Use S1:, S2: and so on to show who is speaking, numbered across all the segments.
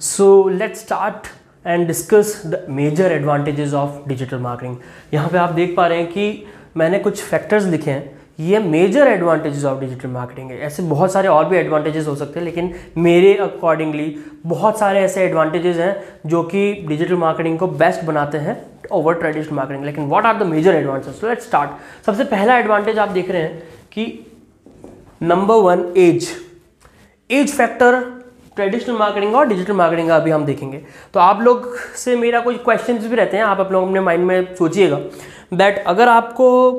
S1: So let's start and discuss the major advantages of digital marketing यहाँ पे आप देख पा रहे हैं कि मैंने कुछ फैक्टर्स लिखे हैं। ये major advantages of digital marketing है। ऐसे बहुत सारे और भी एडवांटेजेस हो सकते हैं, लेकिन मेरे अकॉर्डिंगली बहुत सारे ऐसे एडवांटेजेस हैं जो कि डिजिटल मार्केटिंग को बेस्ट बनाते हैं ओवर ट्रेडिशनल मार्केटिंग लेकिन what are the major advantage let start सबसे पहला एडवांटेज आप देख रहे हैं कि number one age age factor traditional marketing और डिजिटल मार्केटिंग का अभी हम देखेंगे। तो आप लोग से मेरा कुछ क्वेश्चन भी रहते हैं, आप अपने अपने माइंड में सोचिएगा दैट अगर आपको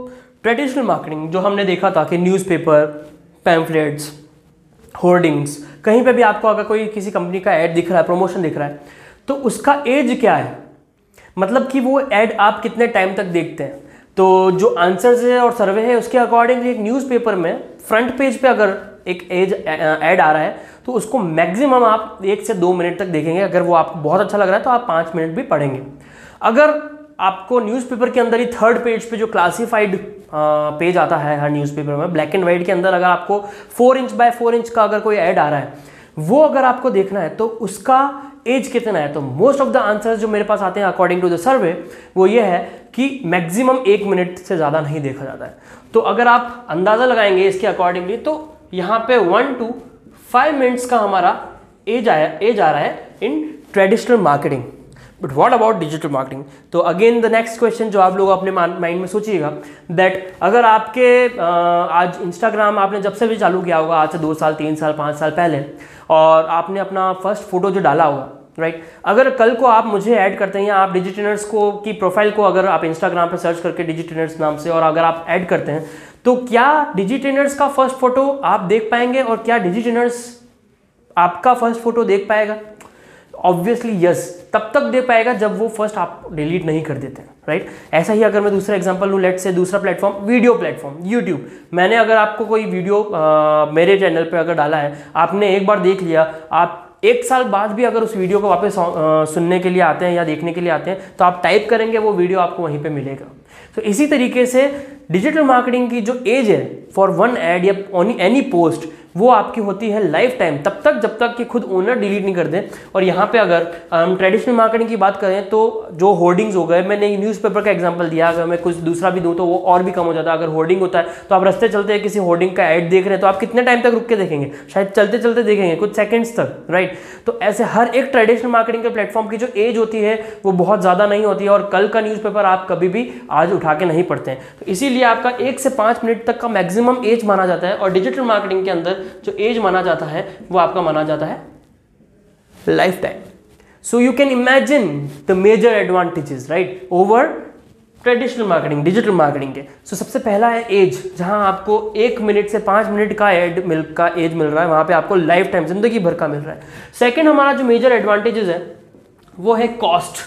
S1: ट्रेडिशनल मार्केटिंग जो हमने देखा था कि न्यूज़पेपर पैम्फलेट्स होर्डिंग्स कहीं पे भी आपको अगर कोई किसी कंपनी का ऐड दिख रहा है प्रमोशन दिख रहा है तो उसका एज क्या है? मतलब कि वो ऐड आप कितने टाइम तक देखते हैं? तो जो आंसर्स है और सर्वे है, उसके अकॉर्डिंगली एक न्यूज़पेपर में फ्रंट पेज पे अगर एक एज ऐड आ रहा है तो उसको मैक्सिमम आप एक से दो मिनट तक देखेंगे। अगर वो आपको बहुत अच्छा लग रहा है तो आप पाँच मिनट भी पढ़ेंगे। अगर आपको न्यूज़पेपर के अंदर ही थर्ड पेज पे जो क्लासिफाइड पेज आता है, हर न्यूज़पेपर में ब्लैक एंड वाइट के अंदर अगर आपको four inch by four inch का अगर कोई ऐड आ रहा है, वो अगर आपको देखना है तो उसका एज कितना है? तो मोस्ट ऑफ़ द आंसर्स जो मेरे पास आते हैं अकॉर्डिंग टू द सर्वे वो ये है कि मैक्सिमम एक मिनट से ज़्यादा नहीं देखा जाता है। तो अगर आप अंदाज़ा लगाएँगे इसके अकॉर्डिंगली तो यहाँ पे वन टू फाइव मिनट्स का हमारा एज आया एज आ रहा है in traditional marketing but what about digital marketing तो अगेन द नेक्स्ट क्वेश्चन जो आप लोग अपने माइंड में सोचिएगा दैट अगर आपके आज इंस्टाग्राम आपने जब से भी चालू किया होगा, आज से दो साल, तीन साल, पाँच साल पहले, और आपने अपना फ़र्स्ट फ़ोटो जो डाला होगा राइट right? अगर कल को आप मुझे ऐड करते हैं या आप डिजिटनर्स को की प्रोफ़ाइल को अगर आप इंस्टाग्राम पर सर्च करके डिजिटनर्स नाम से और अगर आप ऐड करते हैं तो क्या डिजिटनर्स का फ़र्स्ट फ़ोटो आप देख पाएँगे और क्या डिजिटनर्स आपका फ़र्स्ट फ़ोटो देख पाएगा? ऑब्वियसली यस तब तक दे पाएगा जब वो फ़र्स्ट आप डिलीट नहीं कर देते राइट ऐसा ही अगर मैं दूसरा एग्जांपल लूँ लेट से दूसरा प्लेटफॉर्म वीडियो प्लेटफॉर्म यूट्यूब मैंने अगर आपको कोई वीडियो आ, मेरे चैनल पे अगर डाला है आपने एक बार देख लिया आप एक साल बाद भी अगर उस वीडियो को वापस सुनने के लिए आते हैं या देखने के लिए आते हैं तो आप टाइप करेंगे, वो वीडियो आपको वहीं पर मिलेगा। तो इसी तरीके से डिजिटल मार्केटिंग की जो एज है फॉर वन एड या एनी पोस्ट वो आपकी होती है लाइफ टाइम तब तक, जब तक कि खुद ओनर डिलीट नहीं कर दे. और यहाँ पे अगर हम ट्रेडिशनल मार्केटिंग की बात करें तो जो होर्डिंग्स हो गए, मैंने न्यूज़पेपर का एग्जांपल दिया, अगर मैं कुछ दूसरा भी दूँ तो वो और भी कम हो जाता है. अगर होर्डिंग होता है तो आप रस्ते चलते किसी होर्डिंग का एड देख रहे हैं तो आप कितने टाइम तक रुक के देखेंगे? शायद चलते चलते देखेंगे, कुछ सेकेंड्स तक राइट तो ऐसे हर एक ट्रेडिशनल मार्केटिंग के प्लेटफॉर्म की जो एज होती है, वो बहुत ज़्यादा नहीं होती है. और कल का न्यूज़पेपर आप कभी भी आज उठा के नहीं पढ़ते हैं। तो इसीलिए आपका एक से पाँच मिनट तक का मैक्सिमम एज माना जाता है और डिजिटल मार्केटिंग के अंदर जो एज माना जाता है वो आपका माना जाता है life time so you can imagine the major advantages right over traditional marketing digital marketing के। सो so, सबसे पहला है एज जहाँ आपको एक मिनट से पाँच मिनट का एड मिल का एज मिल रहा है वहाँ पे आपको लाइफ टाइम ज़िंदगी भर का मिल रहा है। सेकेंड हमारा जो मेजर एडवांटेजेस है वो है कॉस्ट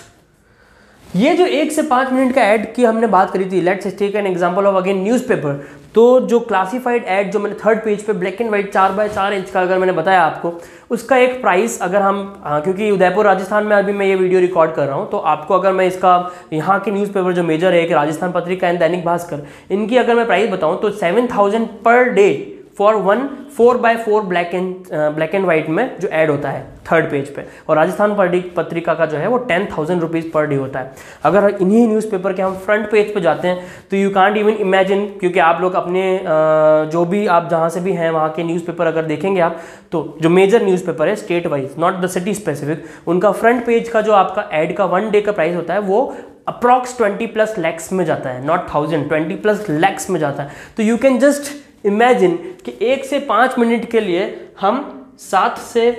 S1: ये जो एक से पाँच मिनट का एड की हमने बात करी थी let's take an example of again newspaper तो जो क्लासिफाइड एड जो मैंने थर्ड पेज पे ब्लैक एंड व्हाइट चार बाय चार इंच का अगर मैंने बताया आपको, उसका एक प्राइस अगर हम हाँ क्योंकि उदयपुर, राजस्थान में अभी मैं ये वीडियो रिकॉर्ड कर रहा हूँ तो आपको अगर मैं इसका, यहाँ की न्यूज़पेपर जो मेजर है कि राजस्थान पत्रिका एंड दैनिक भास्कर, इनकी अगर मैं प्राइस बताऊँ तो seven thousand per day for one four by four black and black and white में जो ऐड होता है थर्ड पेज पे। और राजस्थान पत्रिका का जो है वो ten thousand rupees per day होता है। अगर इन्हीं न्यूज़पेपर के हम फ्रंट पेज पे जाते हैं तो यू कांट इवन इमेजिन क्योंकि आप लोग अपने uh, जो भी आप जहाँ से भी हैं वहाँ के न्यूज़पेपर अगर देखेंगे आप तो जो मेजर न्यूज़पेपर है state wise not the city specific उनका फ्रंट पेज का जो आपका एड का वन डे का प्राइस होता है वो अप्रॉक्स ट्वेंटी प्लस लैक्स में जाता है not thousand twenty plus lakhs में जाता है। तो यू कैन जस्ट इमेजिन कि एक से पाँच मिनट के लिए हम सात से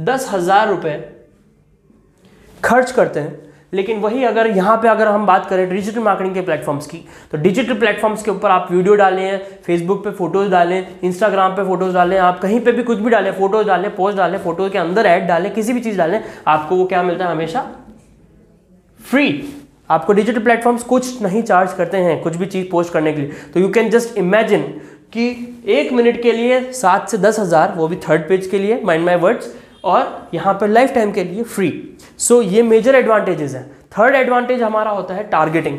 S1: दस हज़ार रुपये खर्च करते हैं। लेकिन वही अगर यहाँ पे अगर हम बात करें डिजिटल मार्केटिंग के प्लेटफॉर्म्स की तो डिजिटल प्लेटफॉर्म्स के ऊपर आप वीडियो डालें फेसबुक पे फ़ोटोज़ डालें इंस्टाग्राम पे फ़ोटोज़ डालें, आप कहीं पे भी कुछ भी डालें फ़ोटोज़ डालें पोस्ट डालें फ़ोटो के अंदर ऐड डालें, किसी भी चीज़ डालें, आपको वो क्या मिलता है हमेशा? फ्री आपको डिजिटल प्लेटफॉर्म्स कुछ नहीं चार्ज करते हैं, कुछ भी चीज़ पोस्ट करने के लिए। तो यू कैन जस्ट इमेजिन कि एक मिनट के लिए सात से दस हज़ार वो भी थर्ड पेज के लिए माइंड माई वर्ड्स और यहाँ पर लाइफ टाइम के लिए फ्री सो so, ये मेजर एडवांटेजेस हैं. थर्ड एडवांटेज हमारा होता है टारगेटिंग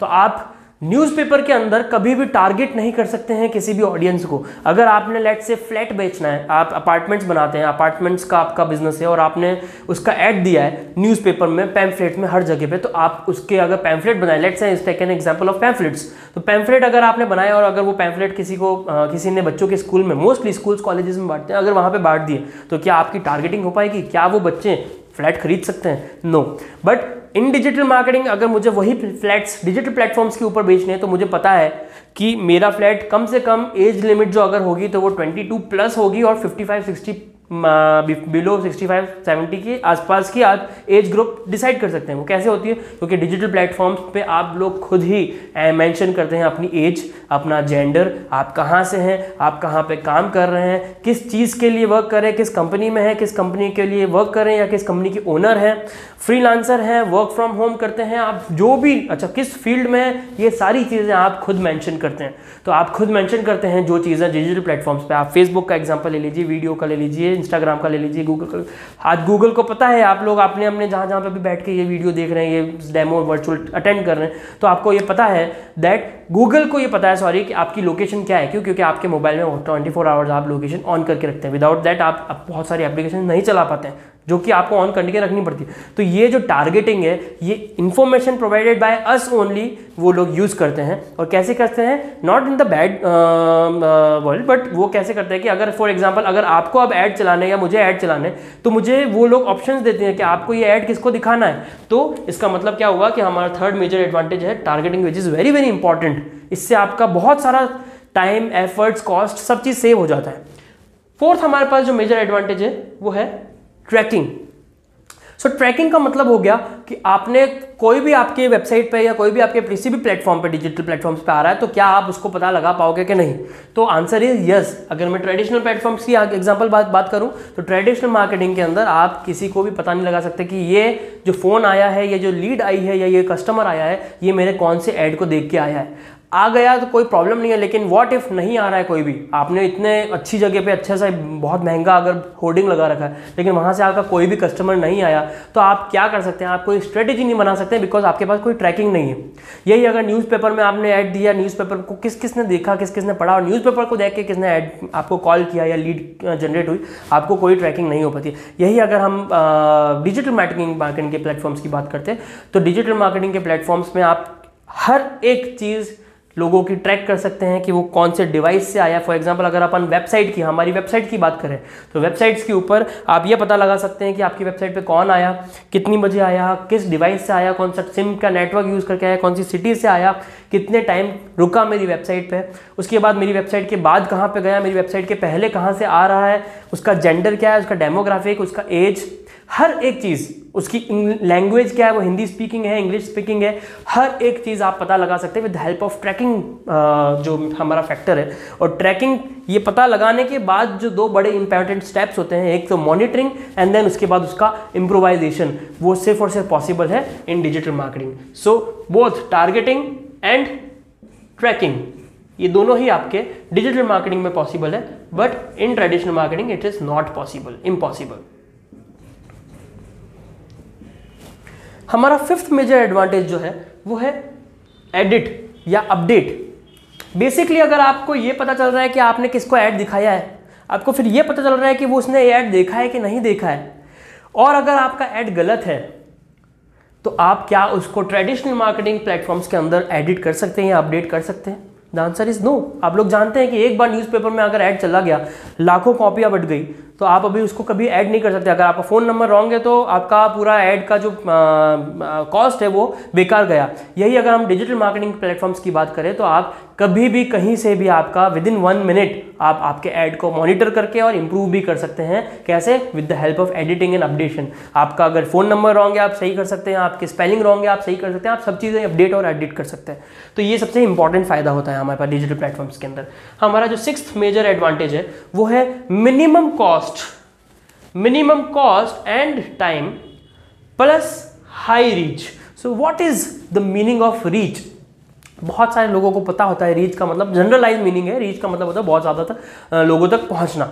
S1: तो आप न्यूज़पेपर के अंदर कभी भी टारगेट नहीं कर सकते हैं किसी भी ऑडियंस को। अगर आपने लेट से फ्लैट बेचना है आप अपार्टमेंट्स बनाते हैं अपार्टमेंट्स का आपका बिज़नेस है और आपने उसका ऐड दिया है न्यूज़पेपर में पैम्फलेट में हर जगह पे तो आप उसके अगर पैम्फलेट बनाए लेट से take an example of pamphlets तो पैम्फलेट अगर आपने बनाए और अगर वो पैम्फलेट किसी को आ, किसी ने बच्चों के स्कूल में मोस्टली स्कूल्स कॉलेजेस में बांटते हैं अगर वहाँ पर बांट दिए तो क्या आपकी टारगेटिंग हो पाएगी? क्या वो बच्चे फ्लैट खरीद सकते हैं? No but in digital marketing अगर मुझे वही फ्लैट्स डिजिटल प्लेटफॉर्म्स के ऊपर बेचने हैं तो मुझे पता है कि मेरा फ्लैट कम से कम एज लिमिट जो अगर होगी तो वो 22 प्लस होगी और 55 60 बिलो 65 70 के आसपास की आप एज ग्रुप डिसाइड कर सकते हैं। वो कैसे होती है? क्योंकि डिजिटल प्लेटफॉर्म्स पे आप लोग खुद ही मेंशन करते हैं अपनी एज अपना जेंडर आप कहाँ से हैं, आप कहाँ पे काम कर रहे हैं, किस चीज़ के लिए वर्क कर किस कंपनी में है, किस कंपनी के लिए वर्क कर रहे हैं या किस कंपनी की ओनर है। फ्रीलांसर हैं वर्क फ्रॉम होम करते हैं, आप जो भी अच्छा किस फ़ील्ड में ये सारी चीज़ें आप खुद मैंशन करते हैं। तो आप खुद मैंशन करते हैं जो चीज़ें डिजिटल प्लेटफॉर्म्स पर आप फेसबुक का एग्ज़ाम्पल ले लीजिए वीडियो का ले लीजिए इंस्टाग्राम का ले लीजिए गूगल का। आज गूगल को पता है, आप लोग आपने अपने जहाँ जहाँ पर भी बैठ के ये वीडियो देख रहे हैं, ये डेमो वर्चुअल अटेंड कर रहे हैं तो आपको ये पता है दैट गूगल को ये पता है सॉरी कि आपकी लोकेशन क्या है। क्यों? क्योंकि आपके मोबाइल में ट्वेंटी फोर आवर्स आप लोकेशन ऑन करके रखते हैं। विदाउट दैट आप बहुत सारी एप्लीकेशन नहीं चला पाते हैं। जो कि आपको ऑन करके रखनी पड़ती है। तो ये जो टारगेटिंग है, ये information provided by us only वो लोग यूज़ करते हैं। और कैसे करते हैं? Not in the bad world but वो कैसे करते हैं कि अगर फॉर एग्जांपल अगर आपको अब ऐड चलाने या मुझे ऐड चलाने तो मुझे वो लोग ऑप्शंस देते हैं कि आपको ये ऐड किसको दिखाना है। तो इसका मतलब क्या हुआ कि हमारा थर्ड मेजर एडवांटेज है targeting which is very very important इससे आपका बहुत सारा टाइम एफर्ट्स कॉस्ट सब चीज़ सेव हो जाता है। फोर्थ हमारे पास जो मेजर एडवांटेज है, वो है ट्रैकिंग। सो ट्रैकिंग का मतलब हो गया कि आपने कोई भी आपके वेबसाइट पे या कोई भी आपके किसी भी प्लेटफॉर्म पे, डिजिटल प्लेटफॉर्म्स पे आ रहा है तो क्या आप उसको पता लगा पाओगे कि नहीं? तो आंसर इज़ यस अगर मैं ट्रेडिशनल प्लेटफॉर्म्स की एग्जांपल बात बात करूँ तो ट्रेडिशनल मार्केटिंग के अंदर आप किसी को भी पता नहीं लगा सकते कि ये जो फ़ोन आया है, ये जो लीड आई है, या ये कस्टमर आया है, ये मेरे कौन से ऐड को देख के आया है। आ गया तो कोई प्रॉब्लम नहीं है, लेकिन व्हाट इफ़ नहीं आ रहा है कोई भी? आपने इतने अच्छी जगह पे अच्छे से बहुत महँगा अगर होर्डिंग लगा रखा है, लेकिन वहाँ से आपका कोई भी कस्टमर नहीं आया तो आप क्या कर सकते हैं? आप कोई स्ट्रेटेजी नहीं बना सकते बिकॉज़ आपके पास कोई ट्रैकिंग नहीं है। यही अगर न्यूज़पेपर में आपने ऐड दिया न्यूज़पेपर को किस, किसने देखा, किस, किसने पढ़ा, और न्यूज़पेपर को देख के किसने ऐड आपको कॉल किया या लीड जनरेट हुई, आपको कोई ट्रैकिंग नहीं हो पाती। यही अगर हम डिजिटल मार्केटिंग मार्केटिंग के प्लेटफॉर्म्स की बात करते हैं तो डिजिटल मार्केटिंग के प्लेटफॉर्म्स में आप हर एक चीज़ लोगों की ट्रैक कर सकते हैं कि वो कौन से डिवाइस से आया। फॉर एग्जांपल अगर अपन वेबसाइट की, हमारी वेबसाइट की बात करें तो वेबसाइट्स के ऊपर आप ये पता लगा सकते हैं कि आपकी वेबसाइट पे कौन आया, कितनी बजे आया, किस डिवाइस से आया, कौन सा सिम का नेटवर्क यूज़ करके आया, कौन सी सिटी से आया, कितने टाइम रुका मेरी वेबसाइट पर उसके बाद मेरी वेबसाइट के बाद कहाँ पर गया, मेरी वेबसाइट के पहले कहाँ से आ रहा है, उसका जेंडर क्या है, उसका डेमोग्राफिक उसका एज हर एक चीज़, उसकी लैंग्वेज क्या है, वो हिंदी स्पीकिंग है इंग्लिश स्पीकिंग है, हर एक चीज़ आप पता लगा सकते हैं विद हेल्प ऑफ़ ट्रैकिंग जो हमारा फैक्टर है। और ट्रैकिंग ये पता लगाने के बाद जो दो बड़े इंपॉर्टेंट स्टेप्स होते हैं, एक तो मॉनिटरिंग एंड देन उसके बाद उसका इम्प्रोवाइजेशन वो सिर्फ़ और सिर्फ़ पॉसिबल है in digital marketing so both targeting and tracking ये दोनों ही आपके डिजिटल मार्केटिंग में पॉसिबल है but in traditional marketing it is not possible impossible हमारा फिफ्थ मेजर एडवांटेज जो है, वो है एडिट या अपडेट बेसिकली अगर आपको ये पता चल रहा है कि आपने किसको ऐड दिखाया है, आपको फिर ये पता चल रहा है कि वो उसने ऐड देखा है कि नहीं देखा है. और अगर आपका ऐड गलत है तो आप क्या उसको ट्रेडिशनल मार्केटिंग प्लेटफॉर्म्स के अंदर एडिट कर सकते हैं या अपडेट कर सकते हैं? द आंसर इज़ नो आप लोग जानते हैं कि एक बार न्यूज़पेपर में अगर ऐड चला गया, लाखों कॉपियाँ बट गई तो आप अभी उसको कभी ऐड नहीं कर सकते। अगर आपका फ़ोन नंबर रॉन्ग है तो आपका पूरा ऐड का जो कॉस्ट है, वो बेकार गया। यही अगर हम डिजिटल मार्केटिंग प्लेटफॉर्म्स की बात करें तो आप कभी भी कहीं से भी आपका विद इन वन मिनट आप आपके ऐड को मॉनिटर करके और इम्प्रूव भी कर सकते हैं। कैसे? With the help of editing and updation आपका अगर फ़ोन नंबर रॉन्ग है, आप सही कर सकते हैं। आपके स्पेलिंग रॉन्ग है, आप सही कर सकते हैं। आप सब चीज़ें अपडेट और एडिट कर सकते हैं। तो ये सबसे इंपॉर्टेंट फ़ायदा होता है हमारे पास डिजिटल प्लेटफॉर्म्स के अंदर। हमारा जो सिक्स मेजर एडवांटेज है, वो है minimum cost minimum cost and time plus high reach so what is the meaning of reach? बहुत सारे लोगों को पता होता है रीच का मतलब जनरलाइज मीनिंग है रीच का मतलब होता है बहुत ज़्यादा तक लोगों तक पहुँचना।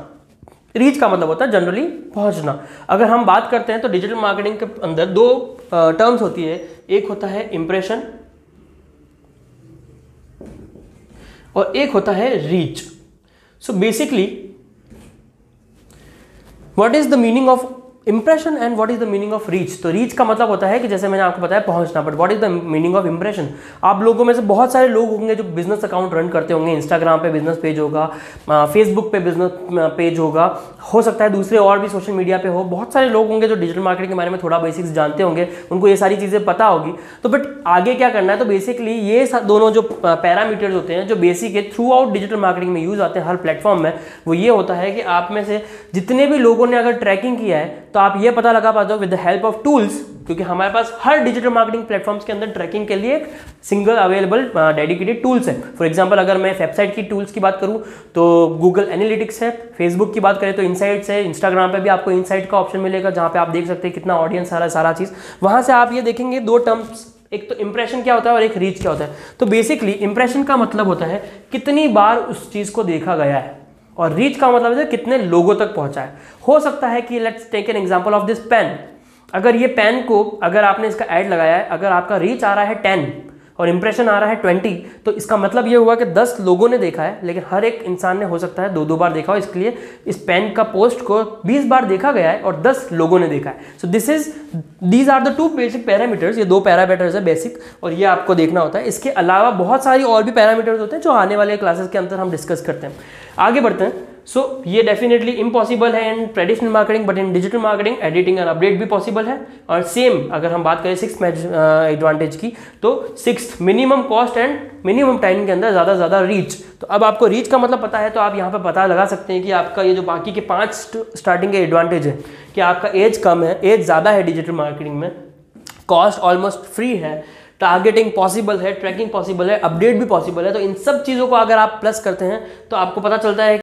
S1: रीच का मतलब होता है जनरली पहुँचना। अगर हम बात करते हैं तो डिजिटल मार्केटिंग के अंदर दो टर्म्स होती है। एक होता है इंप्रेशन और एक होता है reach so basically what is the meaning of impression and what is the meaning of reach तो रीच का मतलब होता है कि जैसे मैंने आपको बताया पहुँचना but what is the meaning of impression आप लोगों में से बहुत सारे लोग होंगे जो बिज़नेस अकाउंट रन करते होंगे इंस्टाग्राम पे बिज़नेस पेज होगा फेसबुक पे बिज़नेस पेज होगा, हो सकता है दूसरे और भी सोशल मीडिया पे हो, बहुत सारे लोग होंगे जो डिजिटल मार्केटिंग के बारे में थोड़ा बेसिक्स जानते होंगे, उनको ये सारी चीज़ें पता होगी। तो बट आगे क्या करना है? तो बेसिकली ये दोनों जो पैरामीटर्स होते हैं, जो बेसिक है थ्रू आउट डिजिटल मार्केटिंग में यूज़ आते हैं, हर प्लेटफॉर्म में, वो ये होता है कि आप में से जितने भी लोगों ने अगर ट्रैकिंग किया है तो आप ये पता लगा पाते हो with the help of tools क्योंकि हमारे पास हर डिजिटल मार्केटिंग प्लेटफॉर्म्स के अंदर ट्रैकिंग के लिए एक सिंगल अवेलेबल डेडिकेटेड टूल्स है। फॉर एग्जांपल अगर मैं वेबसाइट की टूल्स की बात करूँ तो गूगल एनालिटिक्स है फेसबुक की बात करें तो इनसाइट्स है इंस्टाग्राम पे भी आपको इनसाइट का ऑप्शन मिलेगा, जहाँ पे आप देख सकते हैं कितना ऑडियंस आ रहा है सारा चीज़। वहाँ से आप ये देखेंगे दो टर्म्स एक तो इंप्रेशन क्या होता है और एक रीच क्या होता है। तो बेसिकली इंप्रेशन का मतलब होता है कितनी बार उस चीज़ को देखा गया है। और रीच का मतलब है कितने लोगों तक पहुँचा है। हो सकता है कि let's take an example of this pen अगर ये पेन को, अगर आपने इसका ऐड लगाया है, अगर आपका रीच आ रहा है टेन और इंप्रेशन आ रहा है ट्वेंटी तो इसका मतलब ये हुआ कि दस लोगों ने देखा है, लेकिन हर एक इंसान ने, हो सकता है दो दो बार देखा हो, इसके लिए इस पेन का पोस्ट को बीस बार देखा गया है और दस लोगों ने देखा है। So this is these are the two basic parameters ये दो पैरामीटर्स है बेसिक और ये आपको देखना होता है। इसके अलावा बहुत सारी और भी पैरामीटर्स होते हैं जो आने वाले क्लासेस के अंदर हम डिस्कस करते हैं। आगे बढ़ते हैं। सो so, ये डेफिनेटली इम्पॉसिबल है in traditional marketing but in digital marketing editing and update भी पॉसिबल है। और सेम अगर हम बात करें सिक्स एडवांटेज की तो six minimum cost and minimum time के अंदर ज़्यादा ज़्यादा रीच तो अब आपको रीच का मतलब पता है तो आप यहाँ पर पता लगा सकते हैं कि आपका ये जो बाकी के पाँच स्टार्टिंग के एडवांटेज है कि आपका एज कम है एज ज़्यादा है डिजिटल मार्केटिंग में कॉस्ट ऑलमोस्ट फ्री है। टारगेटिंग पॉसिबल है ट्रैकिंग पॉसिबल है अपडेट भी पॉसिबल है तो इन सब चीज़ों को अगर आप प्लस करते हैं तो आपको पता चलता है